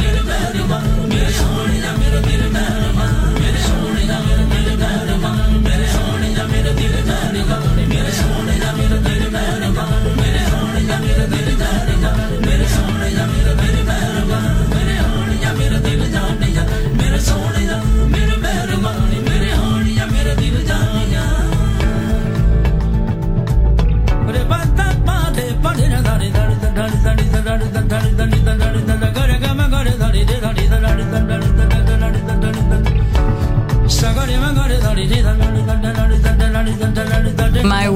मेरे मेहरबान मेरे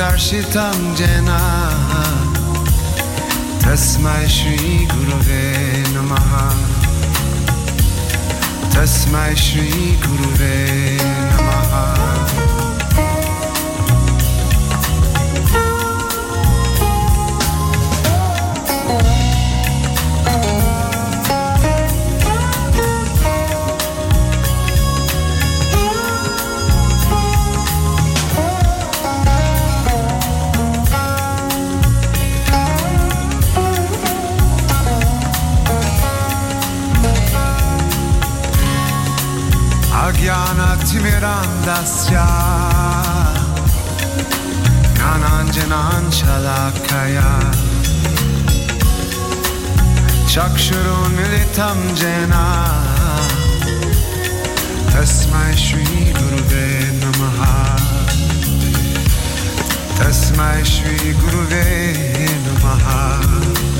Darशितं जना तस्मै श्रीगुरुवे नमः तस्मै श्रीगुरुवे नमः Dasya Nananjanan Shalakaya Chakshurunilitam Jena. Tasmai Shri Guruve Namaha. Tasmai Shri Guruve Namaha.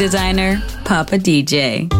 Designer, Papa DJ.